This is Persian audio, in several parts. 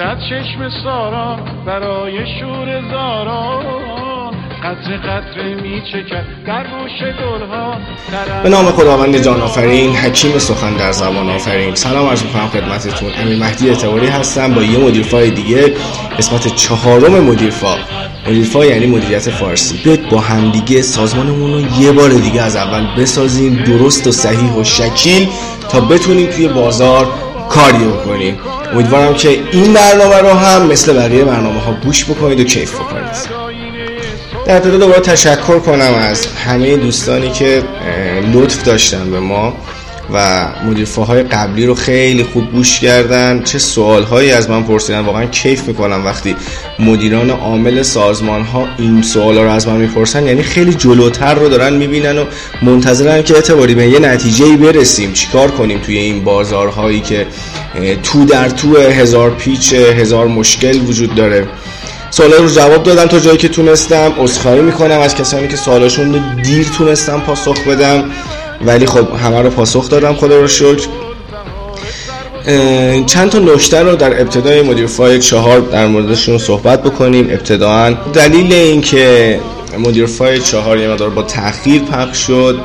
صدت چشم ساران برای شور زاران قطر قطر می در گوش گلها به نام خداوند جان آفرین حکیم سخن در زبان آفرین. سلام عرض می‌کنم خدمتتون. امیر مهدی اعتباری هستم با یه مدیرفای دیگه قسمت چهارم مدیرفا. مدیرفا یعنی مدیریت فارسی. بیاید با همدیگه سازمانمون رو یه بار دیگه از اول بسازیم درست و صحیح و شکیل تا بتونیم توی بازار کاری بکنیم. امیدوارم که این برنامه رو هم مثل بقیه برنامه ها گوش بکنید و کیف بکنید. در ابتدا دوباره تشکر کنم از همه دوستانی که لطف داشتن به ما. و مدیرفاهای قبلی رو خیلی خوب گوش کردن. چه سوال هایی از من پرسیدن. واقعا کیف می‌کنم وقتی مدیران عامل سازمان ها این سوال رو از من می‌پرسن. یعنی خیلی جلوتر رو دارن می‌بینن و منتظرن که اعتباری به یه نتیجه برسیم. چیکار کنیم توی این بازارهایی که تو در تو هزار پیچ هزار مشکل وجود داره؟ سوالا رو جواب دادم تا جایی که تونستم. عذرخواهی می‌کنم از کسانی که سوالاشون دیر تونستم پاسخ بدم. ولی خب همه رو پاسخ دادم خدا رو شکر. چند تا نکته رو در ابتدای مدیر فایل چهار در موردشون صحبت بکنیم. ابتداعا دلیل اینکه مدیر فایل چهار یه مدار با تاخیر پخش شد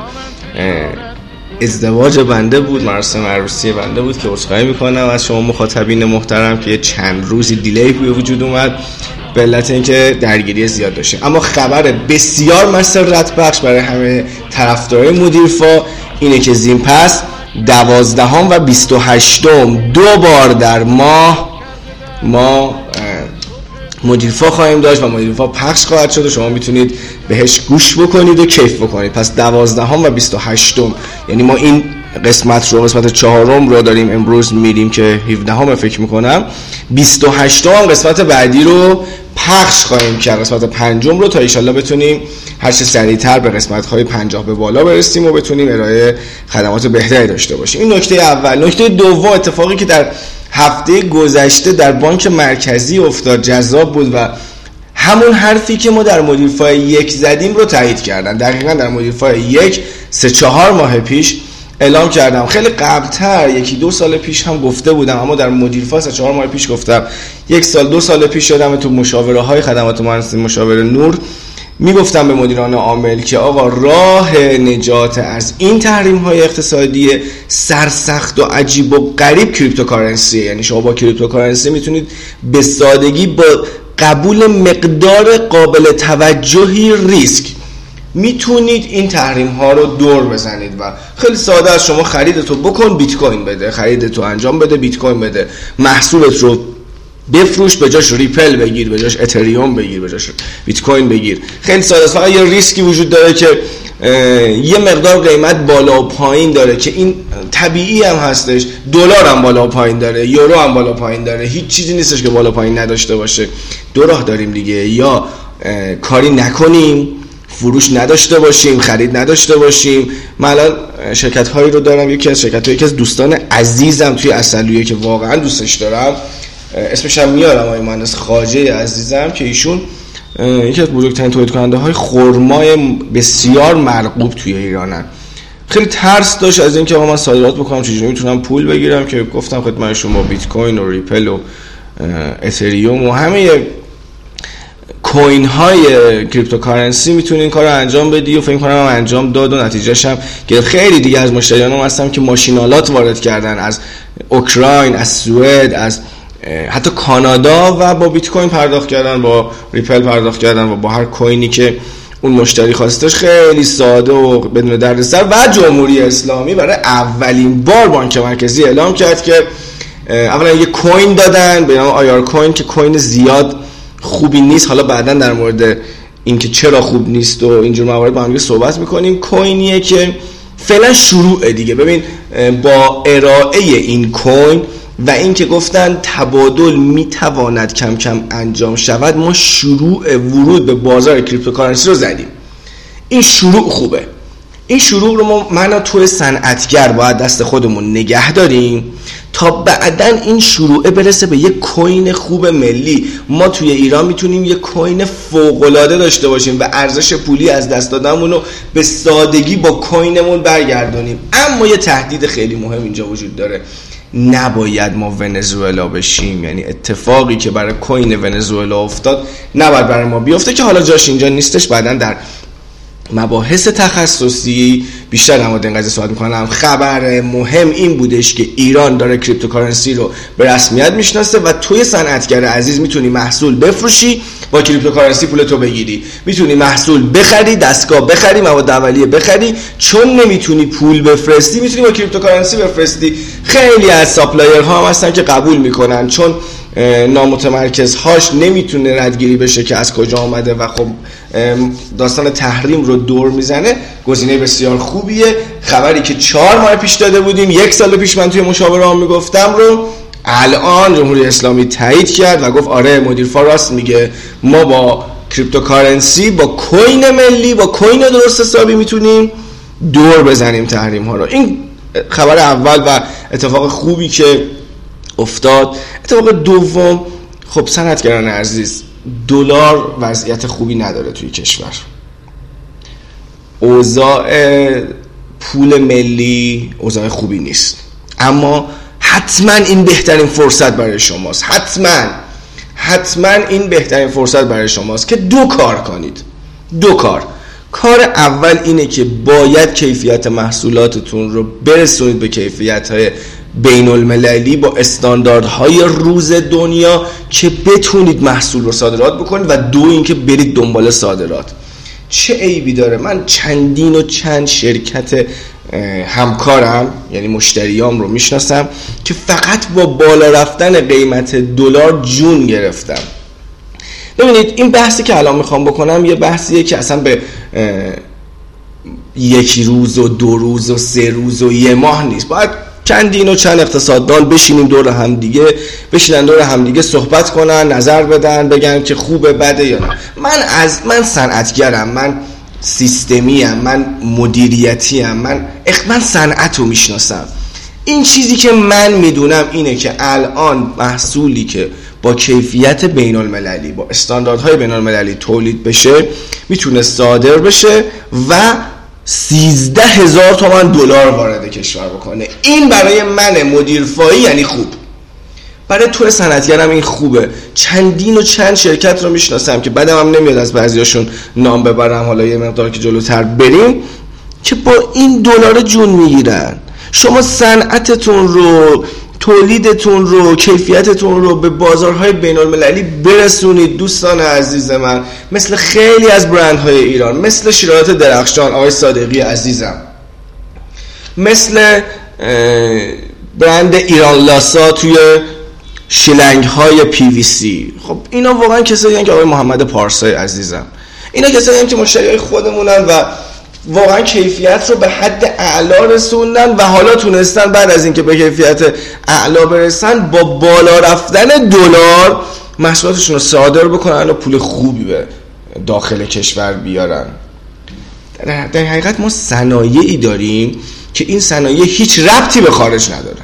ازدواج بنده بود مراسم عروسی بنده بود که عذرخواهی می‌کنم. از شما مخاطبین محترم که چند روزی دیلی وجود اومد. به علت اینکه درگیری زیاد داشته اما خبر بسیار مسرت بخش برای همه طرفدارای مدیرفا اینه که زین پس دوازدهم و بیست و هشتم دو بار در ماه ما مدیرفا خواهیم داشت و مدیرفا پخش خواهد شد و شما می‌تونید بهش گوش بکنید و کیف بکنید. پس دوازدهم و بیست و هشتم یعنی ما این قسمت رو قسمت چهارم رو داریم امروز میریم که 17 همه فکر می‌کنم. 28 هم قسمت بعدی رو پخش خواهیم کرد. قسمت پنجم رو تا ایشالله بتونیم هر چه سریعتر به قسمت های پنجاه به بالا برسیم و بتونیم ارائه خدمات بهتری داشته باشیم. این نکته اول. نکته دوم اتفاقی که در هفته گذشته در بانک مرکزی افتاد جذاب بود و همون حرفی که ما در مدیر فای یک زدیم رو تایید کردن. دقیقا در مدیر فای یک سه چهار ماه پیش اعلام کردم. خیلی قبلتر یکی دو سال پیش هم گفته بودم اما در مدیر فاس چهار ماه پیش گفتم. یک سال دو سال پیش شدم تو مشاوره های خدمات مهندسی مشاوره نور. می‌گفتم به مدیران عامل که آقا راه نجات از این تحریم های اقتصادی سرسخت و عجیب و غریب cryptocurrency یعنی شما با cryptocurrency می‌تونید به سادگی با قبول مقدار قابل توجهی ریسک می‌تونید این تحریم ها رو دور بزنید و خیلی ساده از شما خریدتو بکن بیت کوین بده. خریدتو انجام بده بیت کوین بده. محصولت رو بفروش به جاش ریپل بگیر به جاش اتریوم بگیر به جاش بیت کوین بگیر. خیلی ساده فقط یه ریسکی وجود داره که یه مقدار قیمت بالا و پایین داره که این طبیعی هم هستش. دلار هم بالا و پایین داره یورو هم بالا و پایین داره. هیچ چیزی نیستش که بالا پایین نداشته باشه. دو راه داریم دیگه. یا کاری نکنیم فروش نداشته باشیم خرید نداشته باشیم. من الان شرکت هایی رو دارم یکی از شرکت که از دوستان عزیزم توی اصلیه که واقعا دوستش دارم. اسمش هم میارم آقای مهندس خاجه عزیزم که ایشون یکی از بزرگترین تولید کننده های خرمای بسیار مرغوب توی ایرانن. خیلی ترس داشت از اینکه آقا من صادرات بکنم چجوری می‌تونم پول بگیرم؟ که گفتم خدمت شما بیت کوین و ریپل و اتریوم و همه coin های cryptocurrency می‌تونی این کار رو انجام بدی و فکر کنم انجام داد و نتیجهش هم گرفت. خیلی دیگه از مشتریانم هستم که ماشین‌آلات وارد کردن از اوکراین از سوئد از حتی کانادا و با بیت کوین پرداخت کردن با ریپل پرداخت کردن و با هر کوینی که اون مشتری خواستش خیلی ساده و بدون دردسر و جمهوری اسلامی برای اولین بار بانک مرکزی اعلام کرد که اولا یه کوین دادن به نام آیار کوین که کوین زیاد خوبی نیست. حالا بعدا در مورد اینکه چرا خوب نیست و اینجور موارد با هم صحبت می‌کنیم. کوینیه که فعلا شروع دیگه. ببین با ارائه این coin و اینکه گفتن تبادل می‌تواند کم کم انجام شود ما شروع ورود به بازار cryptocurrency رو زدیم. این شروع خوبه. این شروع رو ما من توی صنعتگر باید دست خودمون نگه داریم تا بعدا این شروعه برسه به یک coin خوب ملی. ما توی ایران می‌تونیم یک coin فوق‌العاده داشته باشیم و ارزش پولی از دست دادنمون رو به سادگی با coin مون برگردونیم. اما یه تهدید خیلی مهم اینجا وجود داره. نباید ما ونزوئلا بشیم. یعنی اتفاقی که برای coin ونزوئلا افتاد نباید برای ما بیفته که حالا جاش اینجا نیستش بعدا در مباحث تخصصی بیشتر در مورد این قضیه صحبت می‌کنم. خبر مهم این بودش که ایران داره cryptocurrency رو به رسمیت می‌شناسه و توی صنعتگر عزیز می‌تونی محصول بفروشی با cryptocurrency پولتو بگیری. می‌تونی محصول بخری دستگاه بخری مواد اولیه بخری چون نمی‌تونی پول بفرستی می‌تونی با cryptocurrency بفرستی. خیلی از supplier ها هم هستن که قبول می‌کنن چون hash نمی‌تونه ردگیری بشه که از کجا آمده و خب داستان تحریم رو دور می‌زنه. گزینه بسیار خوبیه. خبری که چهار ماه پیش داده بودیم یک سال پیش من توی مشاوره هم می‌گفتم رو الان جمهوری اسلامی تایید کرد و گفت آره مدیر فا راست میگه. ما با cryptocurrency با coin ملی با coin درست حسابی می‌تونیم دور بزنیم تحریم ها رو. این خبر اول و اتفاق خوبی که افتاد. اتفاق دوم خب صنعتگران عزیز دلار وضعیت خوبی نداره توی کشور. اوضاع پول ملی اوضاع خوبی نیست. اما حتما این بهترین فرصت برای شماست. حتما حتما این بهترین فرصت برای شماست که دو کار کنید. دو کار. کار اول اینه که باید کیفیت محصولاتتون رو برسونید به کیفیت های بین المللی با استانداردهای روز دنیا که بتونید محصول رو صادرات بکنید و دو اینکه برید دنبال صادرات. چه عیبی داره؟ من چندین و چند شرکت همکارم یعنی مشتریام رو می‌شناسم که فقط با بالا رفتن قیمت دلار جون گرفتم. ببینید این بحثی که الان می‌خوام بکنم یه بحثیه که اصلا به یکی روز و دو روز و سه روز و یه ماه نیست. باید چندین و چند اقتصاددان بشینیم دور هم دیگه بشینن دور هم دیگه صحبت کنن نظر بدن بگن که خوبه بده یا نه. من از من صنعتگرم من سیستمی هم من مدیریتی هم من من صنعت رو می‌شناسم. این چیزی که من می‌دونم اینه که الان محصولی که با کیفیت بین المللی با استانداردهای بین المللی تولید بشه می‌تونه صادر بشه و سیزده هزار تومن دلار وارد کشور بکنه. این برای من مدیر فایی یعنی خوب. برای تو صنعتگرم این خوبه. چندین و چند شرکت رو می‌شناسم که بعدم هم نمیاد از بعضیاشون نام ببرم. حالا یه مقدار که جلوتر بریم. که با این دلار جون می‌گیرن. شما صنعتتون رو تولیدتون رو کیفیتتون رو به بازارهای بین المللی برسونید دوستان عزیز من. مثل خیلی از برندهای ایران مثل شیرات درخشان آقای صادقی عزیزم. مثل برند ایران لاسا توی شلنگ های پی وی سی. خب اینا واقعا کسایی که آقای محمد پارسای عزیزم. اینا کسایی که مشتری خودمونن و واقعا کیفیت رو به حد اعلا رسوندن و حالا تونستن بعد از اینکه به کیفیت اعلا برسن با بالا رفتن دلار محصولاتشون رو صادر بکنن و پول خوبی به داخل کشور بیارن. در حقیقت ما صنایعی داریم که این صنایع هیچ ربطی به خارج نداره.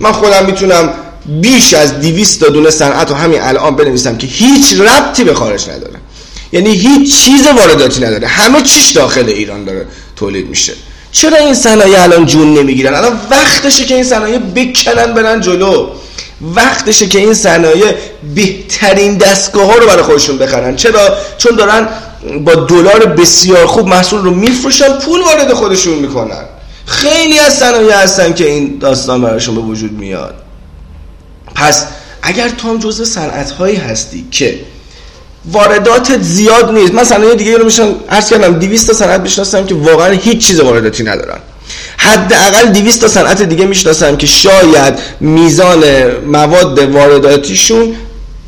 من خودم می‌تونم بیش از 200 تا دونه صنعت رو همین الان بنویسم که هیچ ربطی به خارج نداره. یعنی هیچ چیز وارداتی نداره. همه چیش داخل ایران داره تولید میشه. چرا این صنایع الان جون نمی‌گیرن؟ الان وقتشه که این صنایع بکنن برن جلو. وقتشه که این صنایع بهترین دستگاه ها رو برای خودشون بخرن. چرا؟ چون دارن با دلار بسیار خوب محصول رو میفروشن پول وارد خودشون می‌کنن. خیلی از صنایع هستن که این داستان براشون به وجود میاد. پس اگر تو هم جزء صنعت هایی هستی که وارداتت زیاد نیست. من صنایع دیگه رو میشم عرض کردم 200 تا صنعت می‌شناسم که واقعا هیچ چیز وارداتی ندارن. حداقل 200 تا صنعت دیگه می‌شناسم که شاید میزان مواد وارداتیشون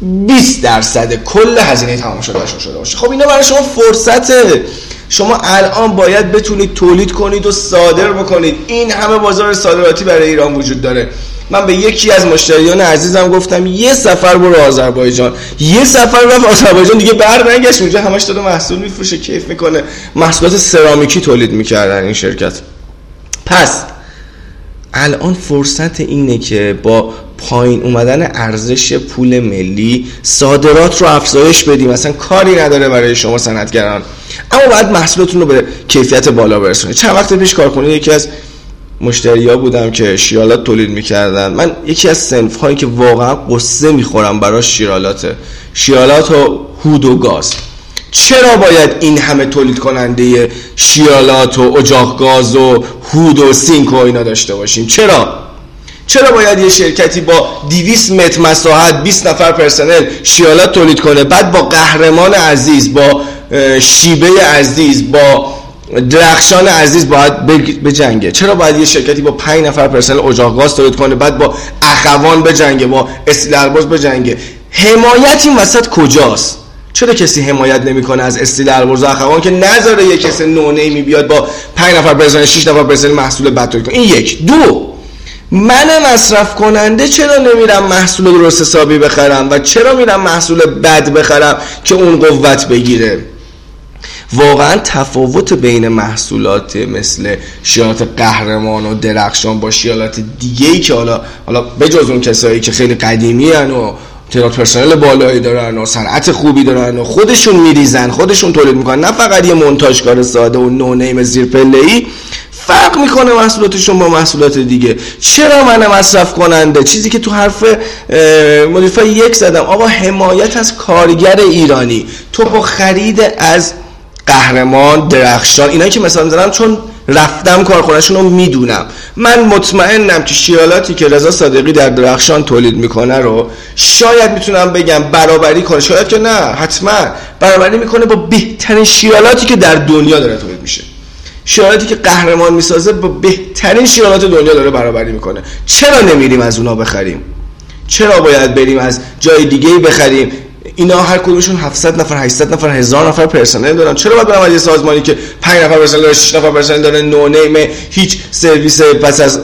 20 درصد. کل هزینه تمام شده شده باشه. خب اینا برای شما فرصته شما الان باید بتونید تولید کنید و صادر بکنید. این همه بازار صادراتی برای ایران وجود داره. من به یکی از مشتریان عزیزم گفتم یه سفر برو آذربایجان. یه سفر رفت آذربایجان دیگه بر نگشت. اونجا همش داده محصول میفروشه کیف می‌کنه. محصولات سرامیکی تولید می‌کردن این شرکت. پس الان فرصت اینه که با پایین اومدن ارزش پول ملی صادرات رو افزایش بدیم. مثلا کاری نداره برای شما صنعتگران. اما باید محصولاتون رو به کیفیت بالا برسونید چند وقت پیش کارخونه یکی از مشتریا بودم که شیرالات تولید می‌کردن. من یکی از سنف هایی که واقعا قصه می‌خورم برای شیرالاته شیرالات و هود و گاز. چرا باید این همه تولید کننده شیالات و اجاق گاز و هود و سینک و اینا داشته باشیم؟ چرا؟ چرا باید یه شرکتی با 200 متر مساحت 20 نفر پرسنل شیالات تولید کنه؟ بعد با قهرمان عزیز با شیبه عزیز با درخشان عزیز باید به جنگه چرا باید یه شرکتی با 5 نفر پرسنل اجاق گاز تولید کنه؟ بعد با اخوان به جنگه با استیل به جنگه حمایت این وسط کجاست؟ چرا کسی حمایت نمی‌کنه از استیل البرز اخوان که نذاره یه کسی نونه بیاد با 5 نفر پرسنل 6 نفر پرسنل محصول بد کنه؟ این یک. دو. من مصرف کننده چرا نمیرم محصول درست حسابی بخرم و چرا میرم محصول بد بخرم که اون قوت بگیره؟ واقعا تفاوت بین محصولات مثل شیالات قهرمان و درخشان با شیالات دیگه ای که حالا حالا بجز اون کسایی که خیلی قدیمی هن و تعداد پرسنل بالایی دارن و صنعت خوبی دارن و خودشون میریزن خودشون تولید می‌کنن نه فقط یه مونتاژکار ساده و نو نیم زیر پله فرق می‌کنه محصولاتشون با محصولات دیگه. چرا من مصرف کننده؟ چیزی که تو حرف مدیفای یک زدم. آقا حمایت از کارگر ایرانی. تو با خرید از قهرمان درخشان. اینایی که مثلا می‌زنم چون رفتم کارخونهشون رو می‌دونم. من مطمئنم که شیالاتی که رضا صادقی در درخشان تولید می‌کنه رو شاید می‌تونم بگم برابری کنه. شاید که نه حتما. برابری می‌کنه با بهترین شیالاتی که در دنیا داره تولید شیالاتی که قهرمان می‌سازه با بهترین شیالات دنیا داره برابری می‌کنه. چرا نمیریم از اونا بخریم؟ چرا باید بریم از جای دیگه بخریم؟ اینا هر کدومشون 700 نفر 800 نفر هزار نفر پرسنل دارن. چرا باید برم از یه سازمانی که 5 نفر پرسنل داره 6 نفر پرسنل داره نو نیم هیچ سرویس پس از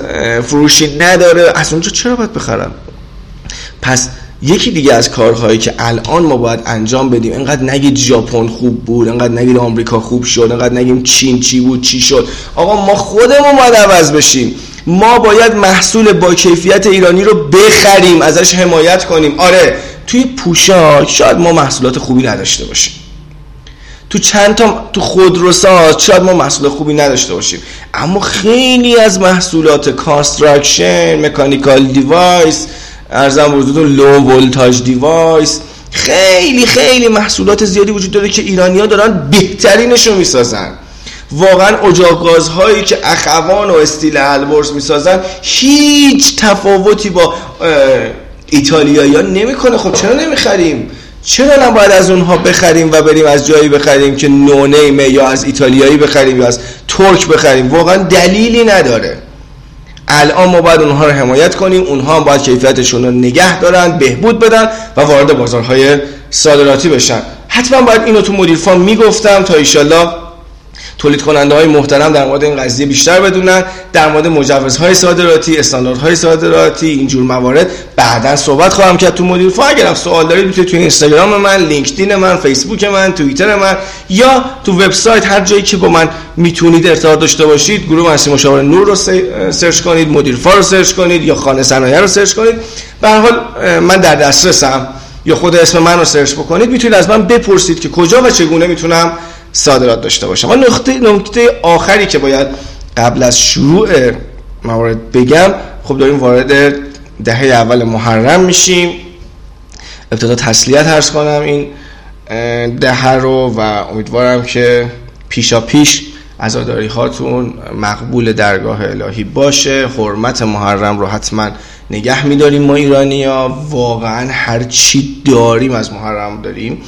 فروشی نداره؟ از اونجا چرا باید بخرم پس یکی دیگه از کارهایی که الان ما باید انجام بدیم انقدر نگید ژاپن خوب بود انقدر نگید آمریکا خوب شد انقدر نگیم چین چی بود چی شد. آقا ما خودمون باید عوض بشیم. ما باید محصول با کیفیت ایرانی رو بخریم ازش حمایت کنیم. آره توی پوشاک شاید ما محصولات خوبی نداشته باشیم. تو چند تا تو خودروساز شاید ما محصول خوبی نداشته باشیم. اما خیلی از محصولات construction mechanical device عرضم به حضورتون low voltage device خیلی خیلی محصولات زیادی وجود داره که ایرانیا دارن بهترینش رو می‌سازن. واقعا اجاق گازهایی که اخوان و استیل البرز می‌سازن هیچ تفاوتی با ایتالیایی ها نمی‌کنه. خب چرا نمی‌خریم؟ چرا نباید از اونها بخریم و بریم از جایی بخریم که نونیمه یا از ایتالیایی بخریم یا از ترک بخریم؟ واقعا دلیلی نداره. الان ما باید اونها رو حمایت کنیم اونها هم باید کیفیتشون رو نگه دارن بهبود بدن و وارد بازارهای صادراتی بشن. حتما باید اینو تو مدیر فا می‌گفتم تا ایشالله تولید کننده های محترم در مورد این قضیه بیشتر بدونن در مورد مجوزهای صادراتی استانداردهای صادراتی اینجور موارد بعدا صحبت خواهم کرد تو مدیر فا. اگرم سوال دارید می‌تونید تو اینستاگرام من لینکدین من فیسبوک من توییتر من یا تو وبسایت هر جایی که با من می‌تونید ارتباط داشته باشید گروه مهندسی مشاور نور رو سرچ کنید مدیر فا رو سرچ کنید یا خانه صنایع رو سرچ کنید. به حال من در دسترسم. یا خود اسم من رو سرچ بکنید. می‌تونید از من بپرسید که کجا و چگونه می‌تونم صادرات داشته باشم. و نقطه نکته آخری که باید قبل از شروع موارد بگم خب داریم وارد دهه اول محرم میشیم. ابتدا تسلیت هرس کنم این دهه رو و امیدوارم که پیشا پیش عزاداری هاتون مقبول درگاه الهی باشه. حرمت محرم رو حتما نگه میداریم ما ایرانی ها واقعا هر چی داریم از محرم داریم.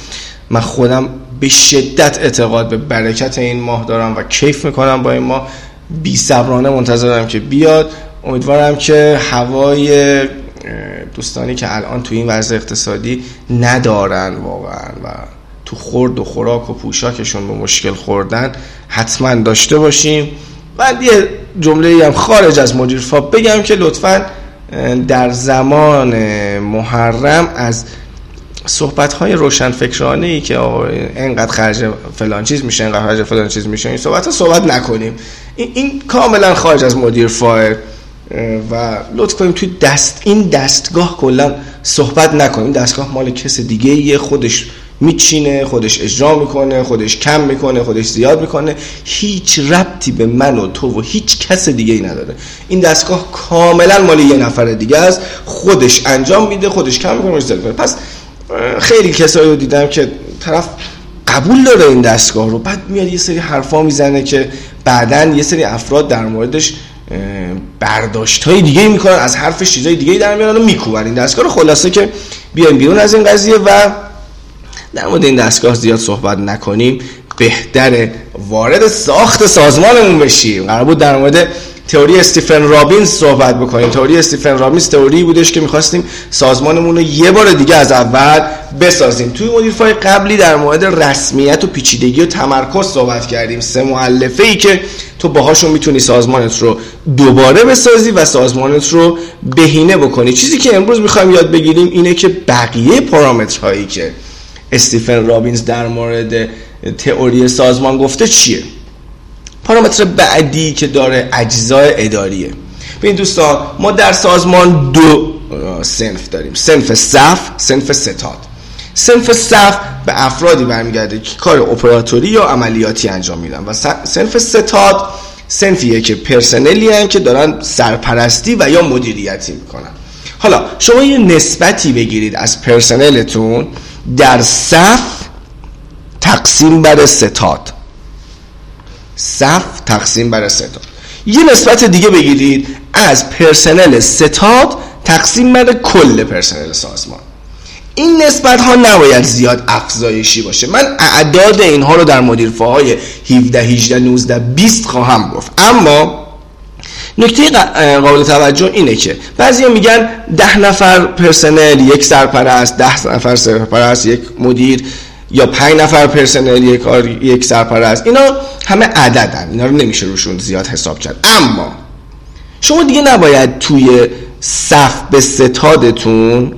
من خودم به شدت اعتقاد به برکت این ماه دارم و کیف می‌کنم با این ماه. بی صبرانه منتظرم که بیاد. امیدوارم که هوای دوستانی که الان تو این وضع اقتصادی ندارن واقعا و تو خورد و خوراک و پوشاکشون به مشکل خوردن حتما داشته باشیم. بعد یه جمله هم خارج از مدیر فاب بگم که لطفا در زمان محرم از صحبت های روشن فکرانه ای که اینقدر خرج فلان چیز میشه اینقدر خرج فلان چیز میشه این صحبت ها صحبت نکنیم. این, این کاملا خارج از مدیر فایر و لطف کنیم توی دست این دستگاه کلا صحبت نکنیم. دستگاه مال کس دیگه یه خودش میچینه خودش اجرا می‌کنه خودش کم می‌کنه خودش زیاد می‌کنه. هیچ ربطی به من و تو و هیچ کس دیگه ای نداره. این دستگاه کاملا مال یه نفر دیگه است. خودش انجام میده خودش کم می‌کنه خودش می‌کنه. پس خیلی کسایی رو دیدم که طرف قبول داره این دستگاه رو. بعد میاد یه سری حرفا می‌زنه که بعدا یه سری افراد در موردش برداشت های دیگه می‌کنن از حرف چیزای دیگه در میارن و میکوبن این دستگاه رو. خلاصه که بیایم بیرون از این قضیه و در مورد این دستگاه زیاد صحبت نکنیم. بهتر وارد ساخت سازمانمون بشیم. قرار بود در مورد تئوری استیفن رابینز صحبت بکنیم. تئوری استیفن رابینز تئوری بودش که می‌خواستیم سازمانمون رو یه بار دیگه از اول بسازیم. توی مدیر فای قبلی در مورد رسمیت و پیچیدگی و تمرکز صحبت کردیم. سه معلفه ای که تو باهاشون می‌تونی سازمانت رو دوباره بسازی و سازمانت رو بهینه بکنی. چیزی که امروز می‌خوایم یاد بگیریم اینه که بقیه پارامترهایی که استیفن رابینز در مورد تئوری سازمان گفته چیه؟ پارامتر بعدی که داره اجزای اداریه. ببین دوستان ما در سازمان دو سنف داریم. سنف صف سنف ستاد. سنف صف به افرادی برمیگرده که کار اپراتوری یا عملیاتی انجام میدن و سنف ستاد سنفیه که پرسنلی هن که دارن سرپرستی و یا مدیریتی می‌کنن. حالا شما یه نسبتی بگیرید از پرسنلتون در صف تقسیم بر ستاد. صف تقسیم بر ستاد. یه نسبت دیگه بگیرید. از پرسنل ستاد تقسیم بر کل پرسنل سازمان. این نسبت ها نباید زیاد افزایشی باشه. من اعداد اینها رو در مدیرفاهای 17 18 19 20 خواهم گفت. اما نکته قابل توجه اینه که بعضی میگن ده نفر پرسنل یک سرپرست ده نفر سرپرست یک مدیر. یا پنج نفر پرسنل یک یک سرپرست اینا همه عددن اینا رو نمیشه روشون زیاد حساب کرد. اما شما دیگه نباید توی صف به ستادتون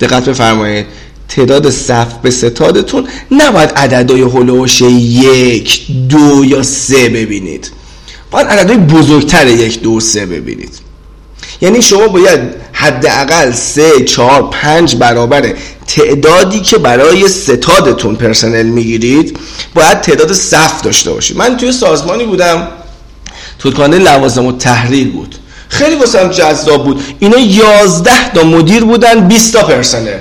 دقت بفرمایید تعداد صف به ستادتون نباید عددهای هلوش یک دو یا سه ببینید. باید عددهای بزرگتر یک دو سه ببینید. یعنی شما باید حداقل سه چهار پنج برابر تعدادی که برای ستادتون پرسنل می‌گیرید باید تعداد صف داشته باشید. من توی سازمانی بودم توتکانه لوازم و تحریر بود. خیلی واسم جذاب بود. اینا 11 تا مدیر بودن 20 تا پرسنل.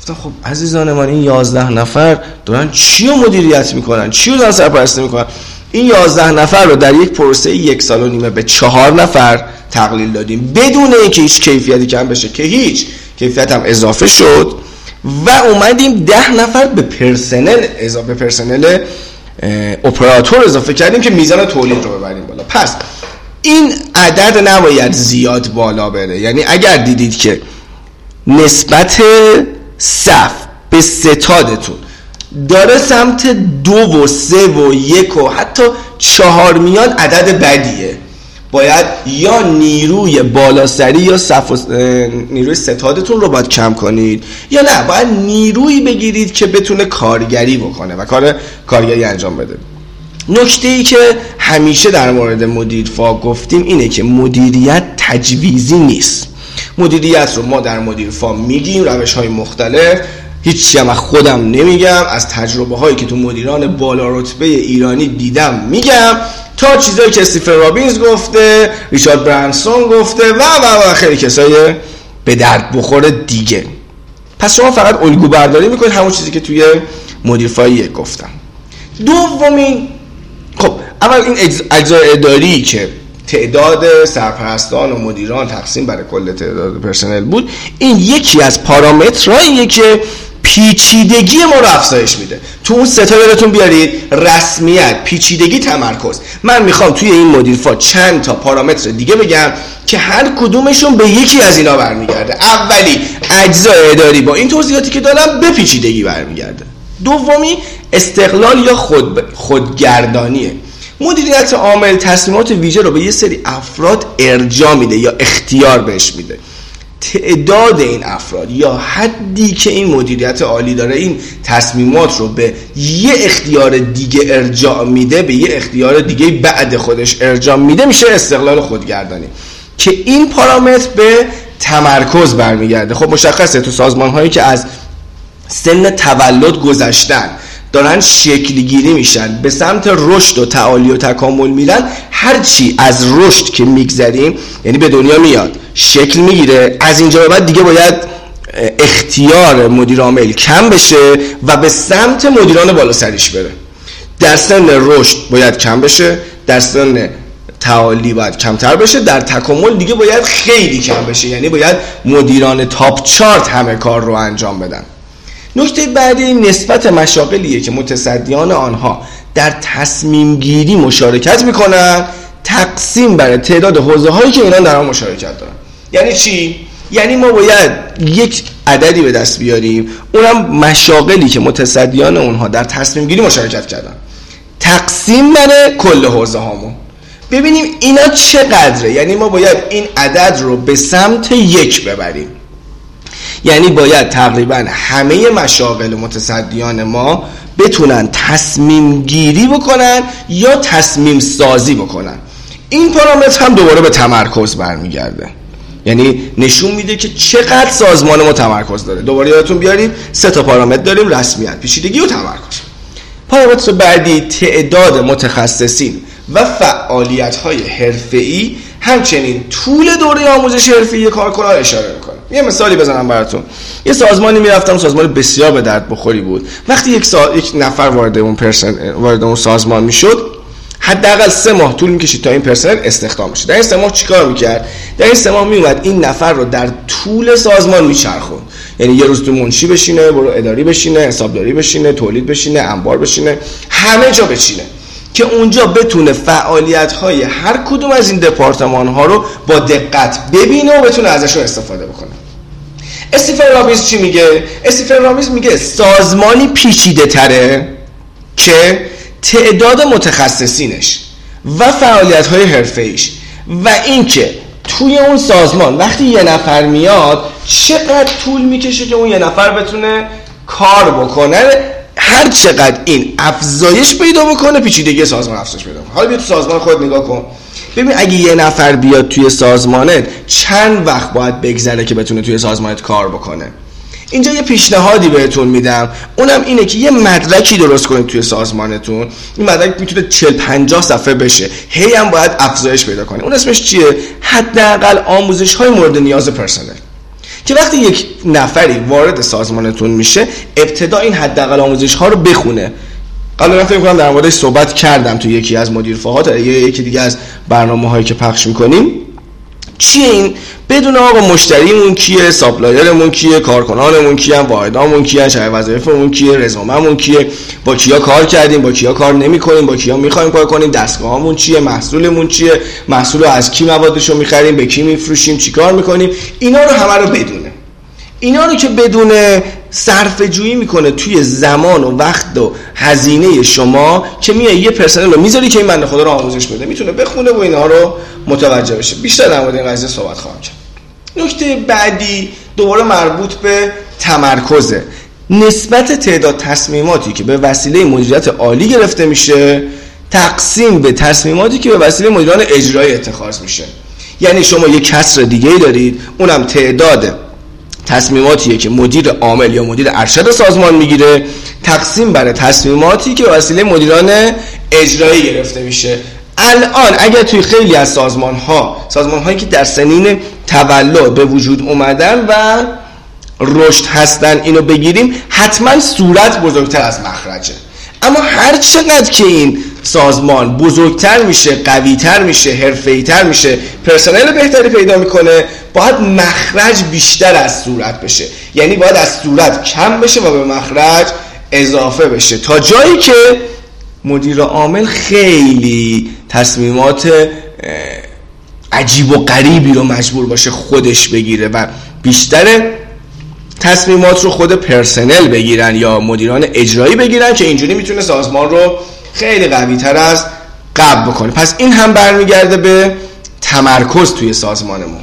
گفتم خب عزیزان من این 11 نفر دارن چی رو مدیریت می‌کنن؟ چی رو دارن سرپرستی می‌کنن؟ این 11 نفر رو در یک پروسه یک سال و نیمه به چهار نفر تقلیل دادیم بدون اینکه هیچ کیفیتی کم بشه که هیچ. کیفیت هم اضافه شد و اومدیم ده نفر به پرسنل اضافه پرسنل اپراتور اضافه کردیم که میزان تولید رو ببریم بالا. پس این عدد نباید زیاد بالا بره. یعنی اگر دیدید که نسبت صف به ستادتون داره سمت دو و سه و یک و حتی چهار میاد عدد بدیه. باید یا نیروی بالاسری یا صف نیروی ستادتون رو باید کم کنید یا نه؟ باید نیروی بگیرید که بتونه کارگری بکنه و کار کارگری انجام بده. نکته ای که همیشه در مورد مدیرفا گفتیم اینه که مدیریت تجویزی نیست. مدیریت رو ما در مدیرفا میگیم روش های مختلف. هیچی هم خودم نمیگم از تجربه هایی که تو مدیران بالا رتبه ایرانی دیدم میگم. تا چیزایی که استیفن رابینز گفته ریچارد برانسون گفته و و و خیلی کسای به درد بخور دیگه. پس شما فقط الگو برداری می‌کنید همون چیزی که توی مدیرفایی گفتم. دومین خب اول این اجزای اداری که تعداد سرپرستان و مدیران تقسیم برای کل تعداد پرسنل بود این یکی از پارامترهاییه که پیچیدگی ما رو افزایش میده. تو اون ستا یادتون بیارید رسمیت پیچیدگی تمرکز. من می‌خوام توی این مدیرفا چند تا پارامتر دیگه بگم که هر کدومشون به یکی از اینا برمیگرده. اولی اجزای اداری. با این توضیحاتی که دارم به پیچیدگی برمیگرده. دومی استقلال یا خود خودگردانیه. مدیریت عامل تصمیمات ویژه رو به یه سری افراد ارجا میده یا اختیار بهش میده. تعداد این افراد یا حدی که این مدیریت عالی داره این تصمیمات رو به یه اختیار دیگه ارجاع میده به یه اختیار دیگه بعد خودش ارجاع میده میشه استقلال خودگردانی. که این پارامتر به تمرکز برمیگرده. خب مشخصه تو سازمان هایی که از سن تولد گذشتن دارن شکلگیری میشن. به سمت رشد و تعالی و تکامل میرن. هرچی از رشد که میگذریم یعنی به دنیا میاد. شکل می‌گیره. از اینجا به بعد دیگه باید اختیار مدیر عامل کم بشه و به سمت مدیران بالا سریش بره. در سن رشد باید کم بشه. در سن تعالی باید کمتر بشه. در تکامل دیگه باید خیلی کم بشه. یعنی باید مدیران تاپ چارت همه کار رو انجام بدن. نکته بعدی نسبت مشاقلیه که متصدیان آنها در تصمیم گیری مشارکت می‌کنن تقسیم بر تعداد حوزه هایی که اینا در آن مشارکت دارن. یعنی چی؟ یعنی ما باید یک عددی به دست بیاریم. اونم مشاقلی که متصدیان اونها در تصمیم گیری مشارکت کردن. تقسیم بر کل حوزه هامون ببینیم اینا چقدره. یعنی ما باید این عدد رو به سمت یک ببریم. یعنی باید تقریبا همه مشاغل متصدیان ما بتونن تصمیم گیری بکنن یا تصمیم سازی بکنن. این پارامتر هم دوباره به تمرکز برمیگرده. یعنی نشون میده که چقدر سازمان ما تمرکز داره. دوباره یادتون بیارید سه تا پارامتر داریم رسمیت پیچیدگی و تمرکز. پارامتر بعدی تعداد متخصصین و فعالیت های حرفه‌ای همچنین طول دوره آموزش حرفه‌ای کارکنان اشاره می‌کنه. یه مثالی بزنم براتون. یه سازمانی می‌رفتم سازمان بسیار به درد بخوری بود. وقتی یک, سا... یک نفر وارد اون پرسن وارد اون سازمان می‌شد حداقل سه ماه طول می‌کشید تا این پرسنل استخدام بشه. در این سه ماه چیکار می‌کرد؟ در این سه ماه میومد این نفر رو در طول سازمان میچرخوند. یعنی یه روز تو منشی بشینه برو اداری بشینه حسابداری بشینه تولید بشینه انبار بشینه همه جا بشینه که اونجا بتونه فعالیت های هر کدوم از این دپارتمان ها رو با دقت ببینه و بتونه ازشون استفاده بکنه استیفن رابیز چی میگه؟ استیفن رابیز میگه سازمانی پیچیده تره که تعداد متخصصینش و فعالیت های حرفه ایش و اینکه توی اون سازمان وقتی یه نفر میاد چقدر طول می‌کشه که اون یه نفر بتونه کار بکنه هر چقدر این افزایش پیدا بکنه پیچیدگی سازمان افزایش پیدا حالا بیا تو سازمان خودت نگاه کن. ببین اگه یه نفر بیاد توی سازمانت چند وقت باید بگذره که بتونه توی سازمانت کار بکنه؟ اینجا یه پیشنهادی بهتون میدم. اونم اینه که یه مدرکی درست کنید توی سازمانتون. این مدرک می‌تونه 40 50 صفحه بشه. هی هم باید افزایش پیدا کنه. اون اسمش چیه؟ حداقل آموزش های مورد نیاز پرسنل. که وقتی یک نفری وارد سازمانتون میشه ابتدا این حداقل آموزش ها رو بخونه. قبلا فکر کنم در موردش صحبت کردم تو یکی از مدیر فعالات یا یکی دیگه از برنامه هایی که پخش می‌کنیم. چیه این بدون آقا مشتریمون کیه supplier مون کیه کارکنانمون کیه واحدامون کیه شاید وظایفمون کیه رزوممون کیه؟ با کیا کار کردیم؟ با کیا کار نمی‌کنیم؟ با کیا می‌خوایم کار کنیم؟ دستگاهمون چیه؟ محصولمون چیه؟ محصول از کی موادشو می‌خریم؟ به کی میفروشیم؟ چیکار می‌کنیم؟ اینا رو همه رو بدونه. اینا رو که بدونه صرف جویی می‌کنه توی زمان و وقت و هزینه شما که میای یه پرسنل رو می‌ذاری که این بنده خدا رو آموزش بده. می‌تونه بخونه و اینا رو متوجه بشه. بیشتر در مورد این قضیه صحبت خواهم کرد. نکته بعدی دوباره مربوط به تمرکزه. نسبت تعداد تصمیماتی که به وسیله مدیریت عالی گرفته میشه تقسیم به تصمیماتی که به وسیله مدیران اجرایی اتخاذ میشه. یعنی شما یک کسر دیگه ای دارید اونم تعداد تصمیماتیه که مدیر عامل یا مدیر ارشد سازمان می‌گیره. تقسیم بر تصمیماتی که وسیله مدیران اجرایی گرفته میشه. الان اگر توی خیلی از سازمان ها سازمان هایی که در سنین تولد به وجود اومدن و رشد هستن اینو بگیریم حتما صورت بزرگتر از مخرجه. اما هر چقدر که این سازمان بزرگتر میشه قویتر میشه حرفه‌ای‌تر میشه پرسنل بهتری پیدا می‌کنه باید مخرج بیشتر از صورت بشه. یعنی باید از صورت کم بشه و به مخرج اضافه بشه. تا جایی که مدیر عامل خیلی تصمیمات عجیب و غریبی رو مجبور باشه خودش بگیره و بیشتر تصمیمات رو خود پرسنل بگیرن یا مدیران اجرایی بگیرن که اینجوری می‌تونه سازمان رو خیلی قوی تر از قبل بکنه پس این هم برمیگرده به تمرکز توی سازمانمون.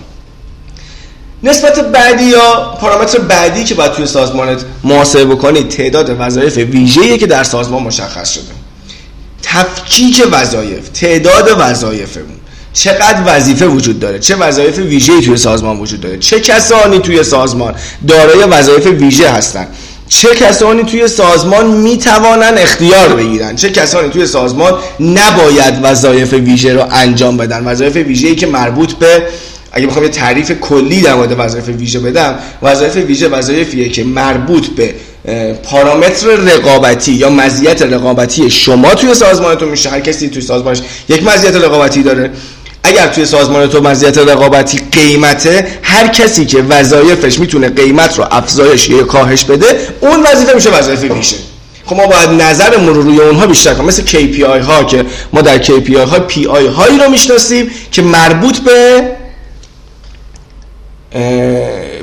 نسبت بعدی یا پارامتر بعدی که باید توی سازمانت محاسبه بکنید تعداد وظایف ویژه‌ای که در سازمان مشخص شده. تفکیک وظایف تعداد وظایفمون. چقدر وظیفه وجود داره؟ چه وظایف ویژه‌ای توی سازمان وجود داره؟ چه کسانی توی سازمان دارای وظایف ویژه هستن؟ چه کسانی توی سازمان می‌توانن اختیار بگیرن؟ چه کسانی توی سازمان نباید وظایف ویژه رو انجام بدن؟ وظایف ویژه‌ای که مربوط به اگه بخوام یه تعریف کلی در مورد وظایف ویژه بدم وظایف ویژه وظایفیه که مربوط به پارامتر رقابتی یا مزیت رقابتی شما توی سازمانتون میشه. هر کسی توی سازمانش یک مزیت رقابتی داره. اگر توی سازمان تو مزیت رقابتی قیمته هر کسی که وظایفش می‌تونه قیمت رو افزایش یا کاهش بده اون وظیفه میشه وظایف ویژه. خب ما باید نظرمون رو روی اونها بیشتر کنیم. مثل KPI ها که ما در KPI ها PI هایی رو می‌شناسیم که مربوط به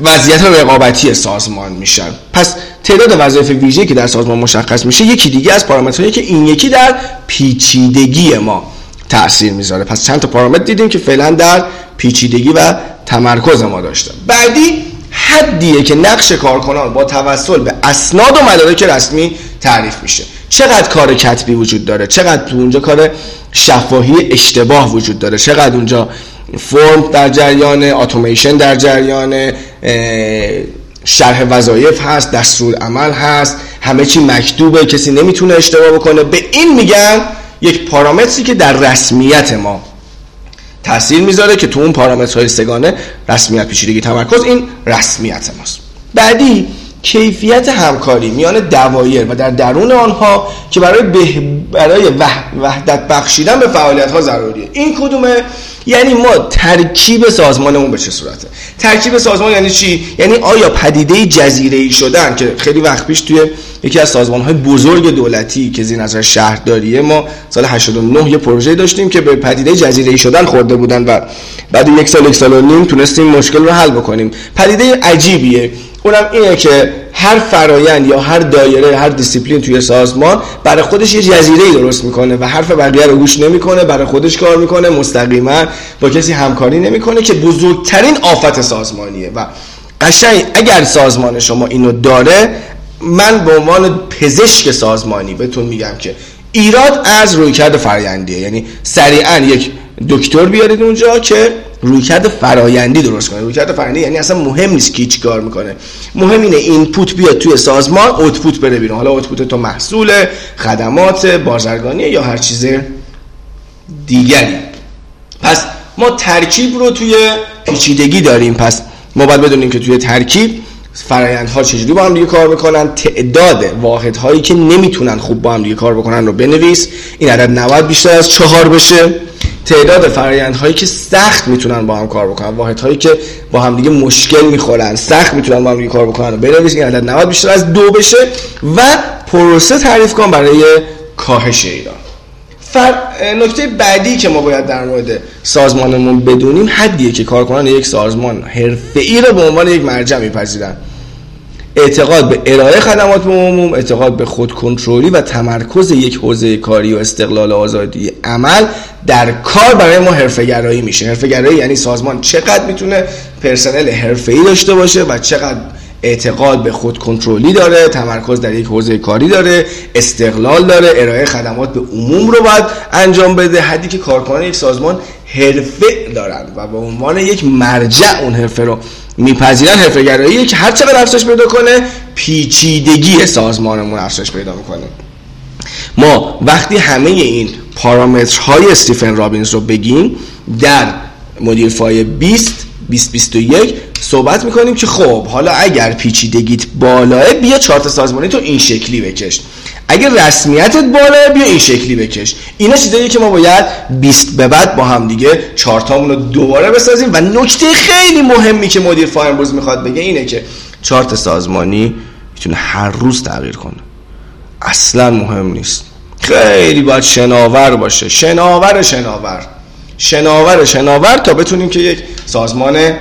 وضعیت رقابتی سازمان میشن. پس تعداد وظایف ویژه که در سازمان مشخص میشه یکی دیگه از پارامترهایی که این یکی در پیچیدگی ما. تاثیر می‌ذاره. پس چند تا پارامتر دیدیم که فعلا در پیچیدگی و تمرکز ما داشته بعدی حدیه که نقش کارکنان با توسل به اسناد و مدارک رسمی تعریف میشه. چقدر کار کتبی وجود داره؟ چقدر تو اونجا کار شفاهی اشتباه وجود داره؟ چقدر اونجا فرم در جریان اتوماسیون در جریان شرح وظایف هست دستور عمل هست همه چی مکتوبه کسی نمی‌تونه اشتباه بکنه. به این میگن یک پارامتری که در رسمیت ما تاثیر می‌ذاره که تو اون پارامترهای سگانه رسمیت پیچیدگی تمرکز این رسمیت ماست. بعدی کیفیت همکاری میان دوایر و در درون آنها که برای به برای وحدت بخشیدن به فعالیت ها ضروریه. این کدومه؟ یعنی ما ترکیب سازمانمون به چه صورته؟ ترکیب سازمان یعنی چی؟ یعنی آیا پدیده جزیره ای شدن که خیلی وقت پیش توی یکی از سازمان های بزرگ دولتی که زیر نظر شهرداریه ما سال 89 یه پروژه داشتیم که به پدیده جزیره ای شدن خورده بودن و بعد یک سال یک سال و نیم تونستیم مشکل رو حل بکنیم. پدیده عجیبیه. اونم اینه که هر فرایند یا هر دایره هر دیسیپلین توی سازمان برای خودش یه جزیره درست می‌کنه و حرف بقیه رو گوش نمی‌کنه برای خودش کار می‌کنه مستقیما با کسی همکاری نمی‌کنه که بزرگترین آفت سازمانیه. و قشنگ اگر سازمان شما اینو داره من به عنوان پزشک سازمانی بهتون میگم که ایراد از رویکرد فرایندیه. یعنی سریعا یک دکتر بیارید اونجا که رویکرد فرایندی درست کنه. رویکرد فرایندی یعنی اصلا مهم نیست کی چی کار می‌کنه. مهم اینه اینپوت بیاد توی سازمان اوتپوت بره بیرون. حالا اوتپوت تو محصول خدمات بازرگانی یا هر چیز دیگری. پس ما ترکیب رو توی پیچیدگی داریم. پس ما باید بدونیم که توی ترکیب فرایندها چجوری با هم دیگه کار می‌کنن. تعداد واحدهایی که نمی‌تونن خوب با هم دیگه کار بکنن رو بنویس. این عدد 90 بیشتر از چهار بشه. تعداد فرایندهایی که سخت می‌تونن با هم کار بکنن واحدهایی که با هم دیگه مشکل می‌خورن سخت می‌تونن با هم دیگه کار بکنن رو بنویس این عدد 90 بیشتر از دو بشه و پروسه تعریف کن برای کاهش ایران. فر... نکته بعدی که ما باید در مورد سازمانمون بدونیم حدیه که کارکنان یک سازمان حرفه‌ای رو به عنوان یک مرجع میپذیرن. اعتقاد به ارائه خدمات به عموم اعتقاد به خود کنترلی و تمرکز یک حوزه کاری و استقلال و آزادی عمل در کار برای ما حرفه گرایی میشه. حرفه گرایی یعنی سازمان چقدر می‌تونه پرسنل حرفه‌ای داشته باشه و چقدر اعتقاد به خود کنترلی داره تمرکز در یک حوزه کاری داره استقلال داره ارائه خدمات به عموم رو باید انجام بده. حدی که کارکنان یک سازمان حرفه دارند و به عنوان یک مرجع اون حرفه رو میپذیرن حرفه گرایی که هر چقدر افزایش پیدا کنه پیچیدگی سازمانمون افزایش پیدا می‌کنه. ما وقتی همه این پارامترهای استیفن رابینز رو بگیم در مدیر فای 20 2021 صحبت می‌کنیم که خب حالا اگر پیچیدگیت بالاه بیا چارت سازمانی تو این شکلی بکش. اگر رسمیتت بالاه بیا این شکلی بکش. اینا چیزایی که ما باید 20 به بعد با هم دیگه چارتامون رو دوباره بسازیم و نکته خیلی مهمی که مدیر فا امروز می‌خواد بگه اینه که چارت سازمانی می‌تونه هر روز تغییر کنه. اصلا مهم نیست. خیلی باید شناور باشه. شناور شناور. شناور شناور تا بتونیم که یک سازمان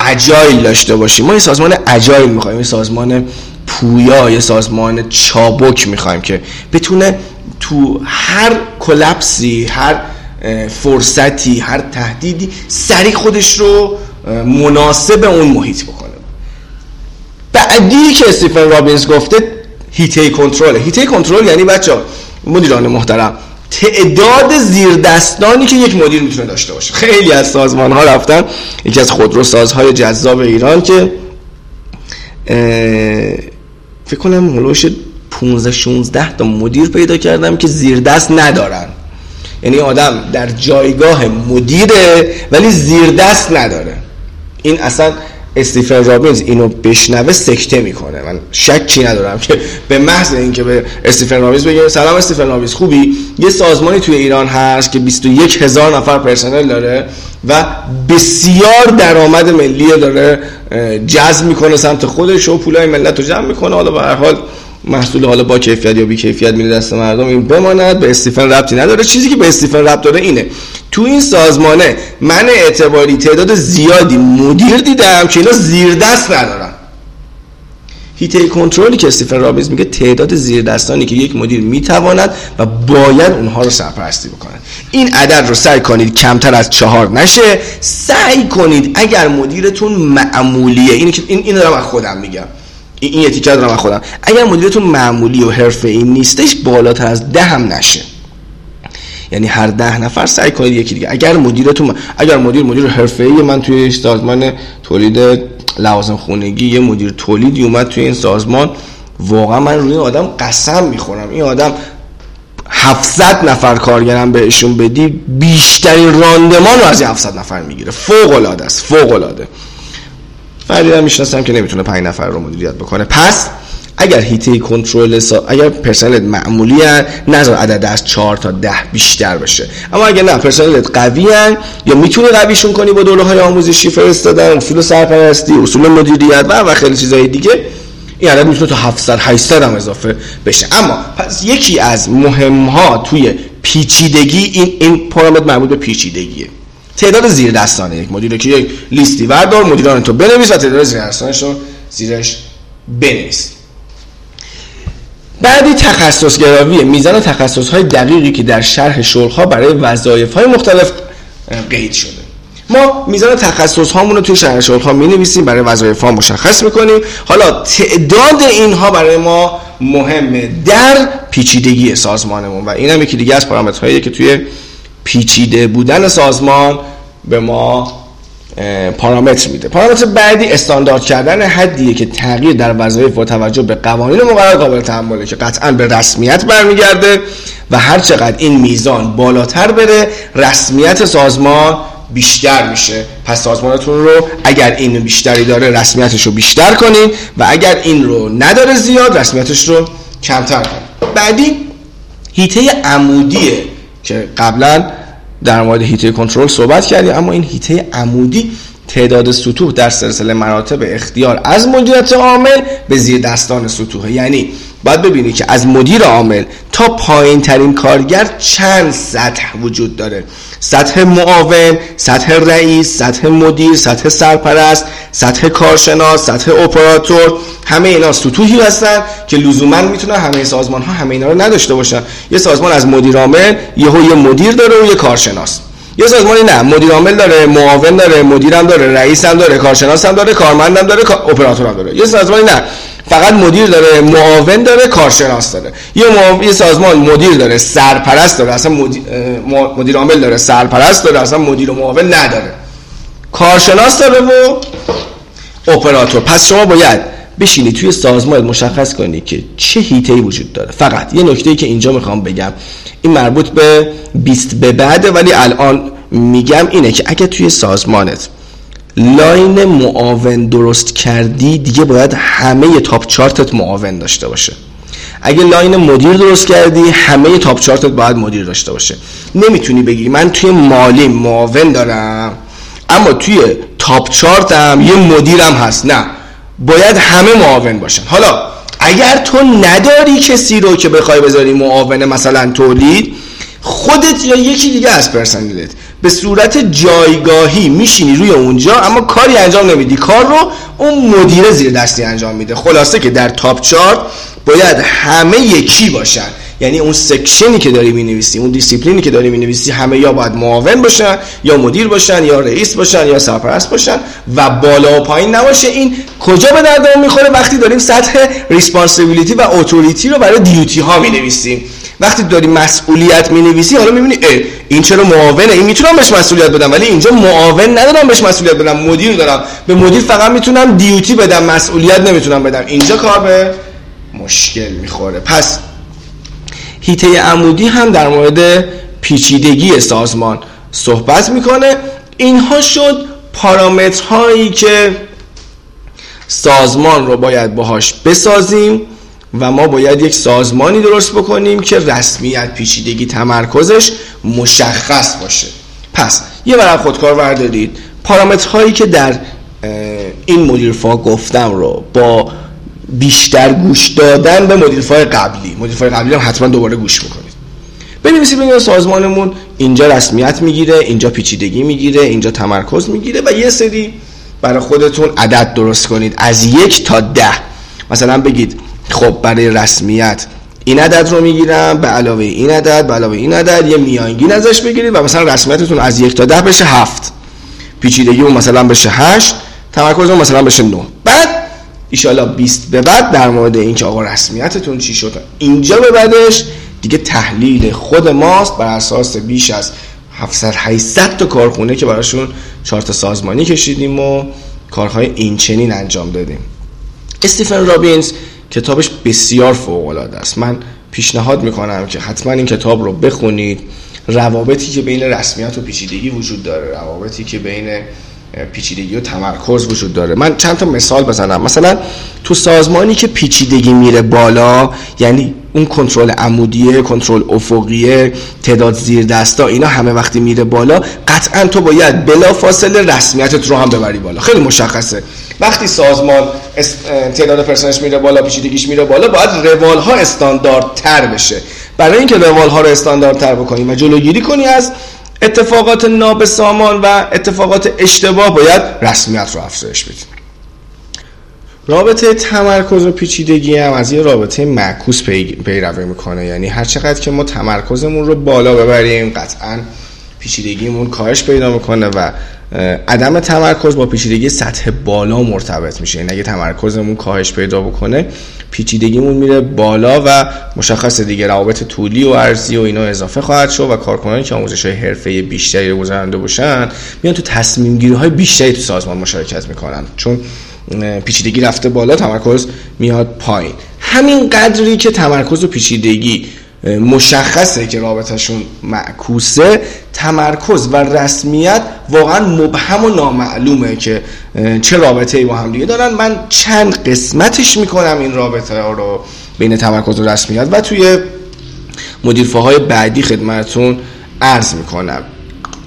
اجایل داشته باشیم. ما یه سازمان اجایل می‌خوایم یه سازمان پویا یه سازمان چابک می‌خوایم که بتونه تو هر کلپسی هر فرصتی هر تهدیدی سریع خودش رو مناسب اون محیط بکنه. بعدی که استیفن رابینز گفته هیته کنترل. هیته کنترل یعنی بچه مدیران محترم تعداد زیردستانی که یک مدیر می‌تونه داشته باشه. خیلی از سازمان ها رفتن. یکی از خودروسازهای جذاب ایران که فکر کنم ملوش 15 16 تا مدیر پیدا کردم که زیر دست ندارن. یعنی آدم در جایگاه مدیره ولی زیر دست نداره. این اصلا استیفن رابینز اینو بشنوه سکته می‌کنه. من شکی ندارم که به محض اینکه به استیفن رابینز بگه سلام استیفن رابینز خوبی؟ یه سازمانی توی ایران هست که 21 هزار نفر پرسنل داره و بسیار درآمد ملی داره جذب می‌کنه سمت خودش و پولای ملت رو جمع می‌کنه. حالا به هر حال محصول حالا با کیفیت یا بی کیفیت میره دست مردم این بماند به استیفن ربطی نداره. چیزی که به استیفن ربط داره اینه. تو این سازمانه من اعتباری تعداد زیادی مدیر دیدم که اینا زیر دست ندارن. هیته کنترلی که استیفن رابینز میگه تعداد زیر دستانی که یک مدیر می‌تواند و باید اونها رو سرپرستی بکنه. این عدد رو سعی کنید کمتر از چهار نشه. سعی کنید اگر مدیرتون معمولیه این این رو من خودم میگم. این یه تیکه دارم خودم. اگر مدیرتون معمولی و حرفه این نیستش بالاتر از ده هم نشه. یعنی هر ده نفر سعی کنید یکی دیگه. اگر مدیرتون اگر مدیر مدیر حرفه ای من توی سازمان تولید لوازم خونگی یه مدیر تولیدی اومد توی این سازمان واقعا من روی آدم قسم می‌خورم. این آدم 700 نفر کارگرم بهشون بدی بیشترین راندمان رو از این 700 نفر می‌گیره. فوق العاده است فوق العاده فردی هم می‌شناسم که نمی‌تونه 5 نفر رو مدیریت بکنه. پس اگر هیته کنترل سا... اگر پرسنلت معمولی هن نظر عدد از 4 تا 10 بیشتر بشه. اما اگر نه پرسنلت قوی هن یا می‌تونی قویشون کنی با دوره های آموزشی فرستادن اصول سرپرستی اصول مدیریت و و خیلی چیزهای دیگه این عدد می‌تونه تا 700 800 هم اضافه بشه. اما پس یکی از مهم ها توی پیچیدگی این این پارامتر مربوط به پیچیدگیه. تعداد زیر دستانه. یک مدیر که یک لیستی وردار مدیران تو بنویس و تعداد زیر دستانش رو زیرش بنویس. بعدی تخصص گراوی میزان تخصص های دقیقی که در شرح شغل برای وظایف های مختلف قید شده. ما میزان تخصص هامون رو توی شرح شغل ها می نویسیم برای وظایف ها مشخص می‌کنیم. حالا تعداد اینها برای ما مهمه در پیچیدگی سازمانمون و این هم یکی دیگه از پارامترهایی که توی پیچیده بودن سازمان به ما پارامتر میده. پارامتر بعدی استاندارد کردن حدیه که تغییر در وظایف با توجه به قوانین مقرر قابل تحمله که قطعا به رسمیت برمیگرده و هر چقدر این میزان بالاتر بره رسمیت سازمان بیشتر میشه. پس سازمانتون رو اگر این بیشتری داره رسمیتش رو بیشتر کنید و اگر این رو نداره زیاد رسمیتش رو کمتر کنید بعدی هیته عمودیه که قبلا در مورد هیته کنترل صحبت کردیم اما این هیته عمودی تعداد سطوح در سلسله مراتب اختیار از مدیریت عامل به زیر دستان سطوح یعنی باید ببینی که از مدیر عامل تا پایین ترین کارگر چند سطح وجود داره. سطح معاون، سطح رئیس، سطح مدیر، سطح سرپرست، سطح کارشناس، سطح اپراتور همه اینا سطوحی هستن که لزوما می‌تونن همه سازمان ها همه اینا رو نداشته باشن. یه سازمان از مدیر عامل یهو یه مدیر داره و یه کارشناس. یه سازمانی نه مدیر عامل داره معاون داره مدیرم داره رئیس هم داره کارشناس هم داره کارمندم داره اپراتور هم داره. یه سازمانی نه. فقط مدیر داره معاون داره کارشناس داره. یه, یه سازمان مدیر داره سرپرست داره اصلا مدیر, مدیر عامل داره سرپرست داره اصلا مدیر و معاون نداره. کارشناس داره و اپراتور. پس شما باید بشینی توی سازمان مشخص کنی که چه هیته وجود داره. فقط یه نکته ای که اینجا می‌خوام بگم. این مربوط به 20 به بعده ولی الان میگم اینه که اگه توی سازمانت line معاون درست کردی دیگه باید همه top chart ت معاون داشته باشه. اگه line مدیر درست کردی همه top chart ت باید مدیر داشته باشه. نمی‌تونی بگی من توی مالی معاون دارم اما توی top chart م یه مدیرم هست. نه باید همه معاون باشن. حالا اگر تو نداری کسی رو که بخوای بذاری معاون مثلا تولید خودت یا یکی دیگه از پرسنلت. به صورت جایگاهی میشینی روی اونجا اما کاری انجام نمیدی. کار رو اون مدیر زیر دستی انجام میده. خلاصه که در top chart باید همه یکی باشن. یعنی اون section ی که داری می‌نویسی اون دیسیپلینی که داری می‌نویسی همه یا باید معاون باشن یا مدیر باشن یا رئیس باشن یا سرپرست باشن و بالا و پایین نباشه این کجا به درد می‌خوره؟ وقتی داریم سطح responsibility و authority رو برای duty ها می‌نویسیم. وقتی داری مسئولیت می‌نویسی حالا می‌بینی این چرا معاونه؟ این می‌تونم بهش مسئولیت بدم ولی اینجا معاون ندارم بهش مسئولیت بدم مدیر دارم. به مدیر فقط می‌تونم دیوتی بدم مسئولیت نمی‌تونم بدم. اینجا کار به مشکل می‌خوره. پس هیته عمودی هم در مورد پیچیدگی سازمان صحبت می‌کنه. اینها شد پارامترهایی که سازمان رو باید باهاش بسازیم و ما باید یک سازمانی درست بکنیم که رسمیت پیچیدگی تمرکزش مشخص باشه. پس یه ورق خودکار وردارید پارامترهایی که در این مدیرفا گفتم رو با بیشتر گوش دادن به مدیرفای قبلی. مدیرفای قبلی هم حتما دوباره گوش می‌کنید. بنویسید ببینید سازمانمون اینجا رسمیت می‌گیره اینجا پیچیدگی می‌گیره اینجا تمرکز می‌گیره و یه سری برای خودتون عدد درست کنید. از یک تا ده. مثلا بگید خب برای رسمیت این عدد رو می‌گیرم به علاوه این عدد به علاوه این عدد یه میانگین ازش بگیرید و مثلا رسمیتتون از یک تا ده بشه هفت. پیچیدگی اون مثلا بشه هشت تمرکز اون مثلا بشه نه. بعد ایشالا 20 به بعد در مورد اینکه آقا رسمیتتون چی شد؟ اینجا به بعدش دیگه تحلیل خود ماست بر اساس بیش از 700 800 تا کارخونه که براشون چارت سازمانی کشیدیم و کارهای این چنین انجام دادیم. استیفن رابینز کتابش بسیار فوق العاده است. من پیشنهاد می‌کنم که حتما این کتاب رو بخونید. روابطی که بین رسمیت و پیچیدگی وجود داره روابطی که بین پیچیدگی و تمرکز وجود داره. من چند تا مثال بزنم. مثلا تو سازمانی که پیچیدگی میره بالا یعنی اون کنترل عمودیه کنترل افقیه تعداد زیر دستا اینا همه وقتی میره بالا قطعا تو باید بلا فاصله رسمیتت رو هم ببری بالا. خیلی مشخصه. وقتی سازمان تعداد پرسنلش میره بالا پیچیدگیش میره بالا باید روال ها استانداردتر بشه. برای اینکه روال ها رو استانداردتر بکنی و جلوگیری کنی از اتفاقات نابسامان و اتفاقات اشتباه باید رسمیت رو افزایش بدیم. رابطه تمرکز و پیچیدگی هم از یه رابطه معکوس پیروی می‌کنه. یعنی هر چقدر که ما تمرکزمون رو بالا ببریم قطعا پیچیدگیمون کاهش پیدا می‌کنه و عدم تمرکز با پیچیدگی سطح بالا مرتبط میشه. یعنی اگه تمرکزمون کاهش پیدا بکنه پیچیدگیمون میره بالا و مشخص دیگه روابط طولی و ارزی و اینا اضافه خواهد شد و کارکنانی که آموزش های حرفه بیشتری رو گذرانده باشن میان تو تصمیم گیری های بیشتری تو سازمان مشارکت می‌کنن. چون پیچیدگی رفته بالا تمرکز میاد پایین. همین قدری که تمرکز و پیچیدگی مشخصه که رابطهشون معکوسه تمرکز و رسمیت واقعا مبهم و نامعلومه که چه رابطه ای با هم دیگه دارن. من چند قسمتش می‌کنم این رابطه ها رو بین تمرکز و رسمیت و توی مدیرفاهای بعدی خدمتون عرض می‌کنم.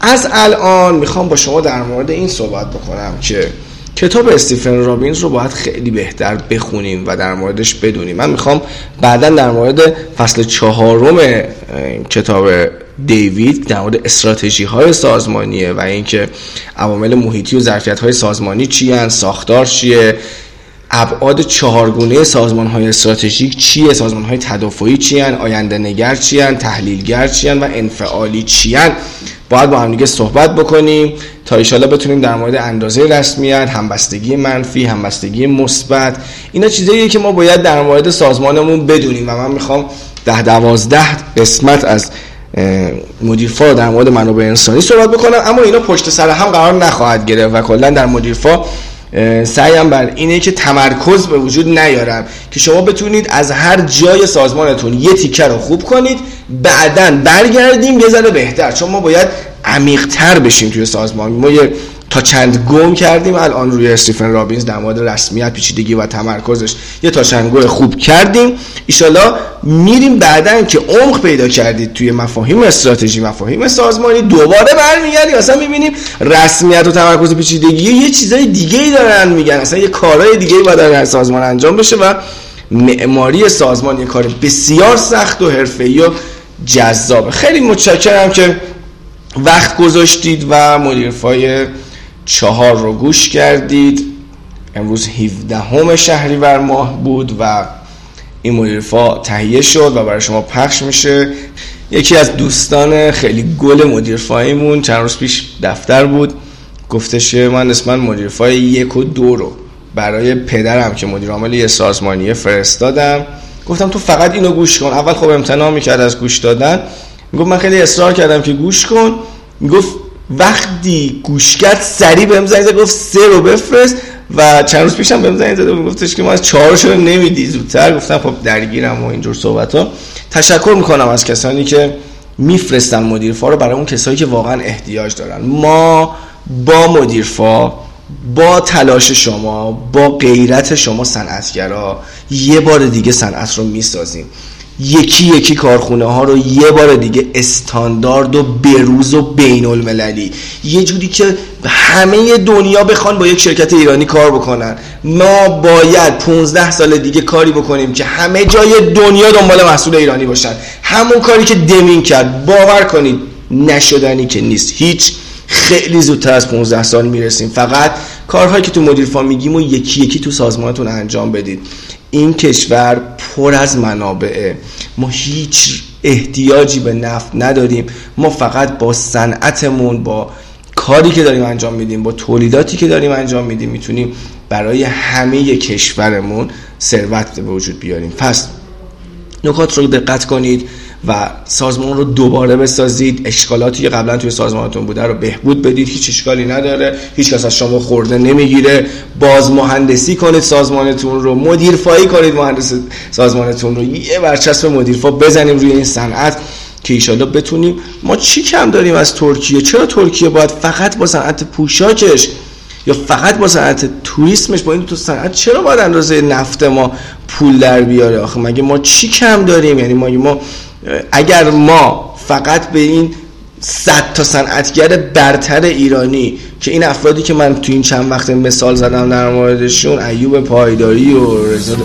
از الان می‌خوام با شما در مورد این صحبت بکنم که کتاب استیفن رابینز رو باید خیلی بهتر بخونیم و در موردش بدونیم. من می‌خوام بعدا در مورد فصل چهارم کتاب دیوید در مورد استراتژی های سازمانیه و اینکه عوامل محیطی و ظرفیت های سازمانی چی ساختار چیه ابعاد چهارگونه سازمان های استراتژیک چیه سازمان های تدافعی چی آینده نگر چی تحلیلگر چی و انفعالی چی باید با هم دیگه صحبت بکنیم تا ایشالا بتونیم در مورد اندازه رسمیت همبستگی منفی همبستگی مثبت اینا چیزاییه که ما باید در مورد سازمانمون بدونیم و من می‌خوام ده دوازده قسمت از مدیرفا در مورد منابع انسانی صحبت بکنم اما اینا پشت سر هم قرار نخواهد گرفت و کلا در مدیرفا سعیم بر اینه که تمرکز به وجود نیارم که شما بتونید از هر جای سازمانتون یه تیکه رو خوب کنید بعدا برگردیم یه ذره بهتر. چون ما باید عمیقتر بشیم توی سازمان. ما یه تا چند گم کردیم الان روی استیفن رابینز در مورد رسمیت پیچیدگی و تمرکزش یه تا خوب کردیم. ایشالا میریم بعدا که عمق پیدا کردید توی مفاهیم استراتژی مفاهیم سازمانی دوباره برمیگردیم. اصلا می‌بینیم رسمیت و تمرکز و پیچیدگی یه چیزای دیگه ای دارن میگن اصلا یه کارهای دیگه ای باید در سازمان انجام بشه و معماری سازمان یه کار بسیار سخت و حرفه‌ای و جذابه. خیلی متشکرم که وقت گذاشتید و مدیرفای چهار رو گوش کردید. امروز 17 همه شهریور ماه بود و این مدیرفا تهیه شد و برای شما پخش میشه. یکی از دوستان خیلی گل مدیرفاییمون چند روز پیش دفتر بود. گفتش من اسم مدیرفای یک و دو رو برای پدرم که مدیر عامل یه سازمانیه فرستادم. گفتم تو فقط اینو گوش کن. اول خب امتناع می‌کرد از گوش دادن. گفت من خیلی اصرار کردم که گوش کن. گفت وقتی گوش کرد سریع بهم زنگ گفت سه رو بفرست و چند روز پیشم بهم زنگ زده گفتش که ما از چهار رو نمیدی؟ زودتر گفتم خب درگیرم و اینجور صحبت ها تشکر می‌کنم از کسانی که میفرستن مدیرفا رو برای اون کسایی که واقعا احتیاج دارن. ما با مدیرفا با تلاش شما با غیرت شما صنعتگرا یه بار دیگه صنعت رو می‌سازیم. یکی یکی کارخونه ها رو یه بار دیگه استاندارد و بروز و بین المللی یه جوری که همه دنیا بخوان با یک شرکت ایرانی کار بکنن. ما باید 15 سال دیگه کاری بکنیم که همه جای دنیا دنبال محصول ایرانی باشن. همون کاری که دمین کرد. باور کنید نشدنی که نیست. هیچ خیلی زودتر از 15 سال می‌رسیم. فقط کارهایی که تو مدیر فا میگیم و یکی یکی تو سازمانتون انجام بدید. این کشور پر از منابعه. ما هیچ احتیاجی به نفت نداریم. ما فقط با صنعتمون با کاری که داریم انجام میدیم با تولیداتی که داریم انجام میدیم می‌تونیم برای همه کشورمون ثروت به وجود بیاریم. پس نکات رو دقت کنید. و سازمان رو دوباره بسازید. اشکالاتی که قبلا توی سازمانتون بوده رو بهبود بدید. هیچ اشکالی نداره. هیچ کس از شما خورده نمی‌گیره. باز مهندسی کنید سازمانتون رو. مدیر فایی کنید مهندس سازمانتون رو. یه برچسب مدیر فا بزنیم روی این صنعت که ایشالا بتونیم. ما چی کم داریم از ترکیه؟ چرا ترکیه باید فقط با صنعت پوشاکش یا فقط با صنعت توریسمش؟ با این تو صنعت چرا باید اندازه نفت ما پول در بیاره؟ آخه مگه ما چی کم داریم؟ یعنی ما ما اگر ما فقط به این صد تا صنعتگر برتر ایرانی که این افرادی که من تو این چند وقت مثال زدم در موردشون ایوب پایداری و رضا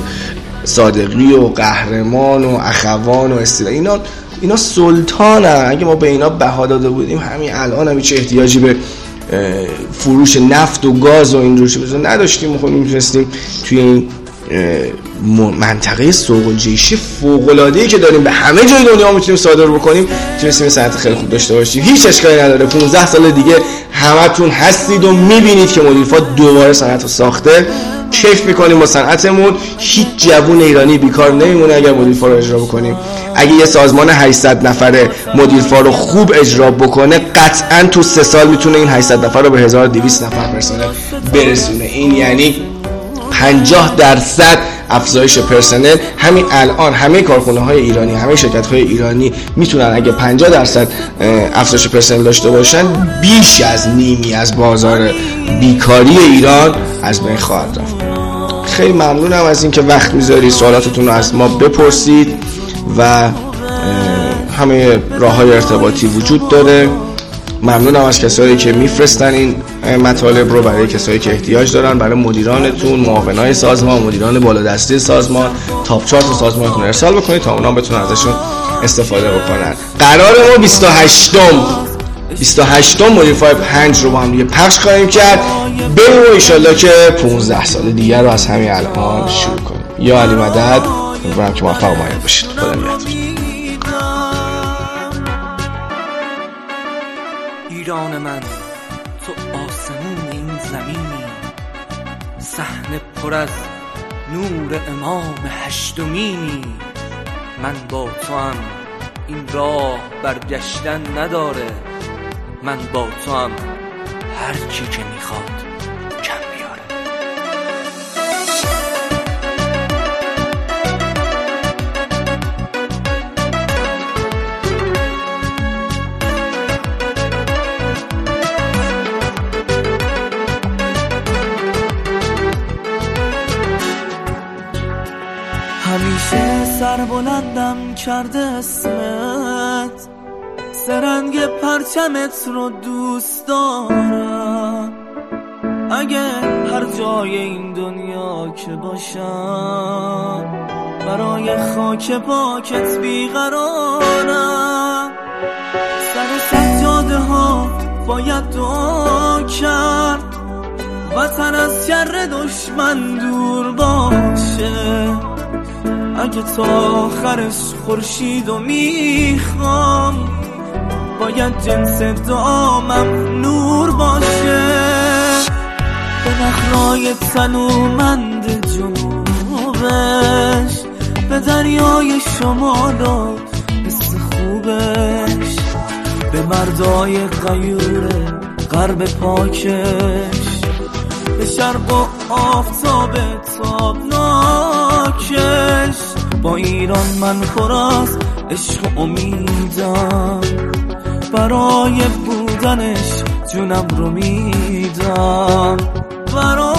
صادقی و قهرمان و اخوان و استیلا اینا اینا سلطانن. اگه ما به اینا بها داده بودیم همین الان هم هیچ احتیاجی به فروش نفت و گاز و این روش نداشتیم خب می‌تونستیم توی این منطقه سوق الجیشی فوق که داریم به همه جای دنیا می‌تونیم صادر بکنیم تونستیم سنت خیلی خوب داشته باشیم. هیچ اشکالی نداره. 15 سال دیگه همتون هستید و می‌بینید که مدیرفا دوباره صنعت رو ساخته. کیف می‌کنیم با صنعتمون. هیچ جوون ایرانی بیکار نمیمونه اگر مدیرفا رو اجرا بکنیم. اگه یه سازمان 800 نفره مدیرفا رو خوب اجرا بکنه قطعا تو سه سال می‌تونه این 800 نفر رو به 1200 نفر برسونه. برسونه. این یعنی 50 درصد افزایش پرسنل. همین الان همه کارخونه های ایرانی همه شرکت های ایرانی می‌تونن اگه 50 درصد افزایش پرسنل داشته باشن بیش از نیمی از بازار بیکاری ایران از بین خواهد رفت. خیلی ممنونم از اینکه وقت می‌ذاری سوالاتتون رو از ما بپرسید و همه راه های ارتباطی وجود داره. ممنونم از کسایی که میفرستن این مطالب رو برای کسایی که احتیاج دارن برای مدیرانتون معاونای سازمان مدیران بالادستی سازمان تاپ چارت سازمانتون ارسال بکنید تا اونا بتونن ازشون استفاده بکنن. قرار ما 28 28 مدیر فای 5 رو با هم دیگه پخش خواهیم کرد. بریم و ایشالله که 15 سال دیگر رو از همین الان شروع کنیم. یا علی مدد امیدوارم که موفق و باشید. خدا ایران من. پر از نور امام هشتمینی. من با تو هم این راه برگشتن نداره. من با تو هم هر چی که می‌خواد. سر بلندم کرده اسمت. سرنگ پرچمت رو دوست دارم. اگه هر جای این دنیا که باشم برای خاک پاکت بیقرارم. سر سجاده ها باید دعا کرد. وطن از شر دشمن دور باشه. اگه تا آخرش خورشید و می‌خوام باید جنس دامم نور باشه. به نخرای تنومند جنوبش به دریای شمال و حس خوبش. به مردای غیور غرب پاکش به شرق و آفتاب تابناکش. با ایران من پر از عشق و امیدم برای بودنش جونم رو میدم برای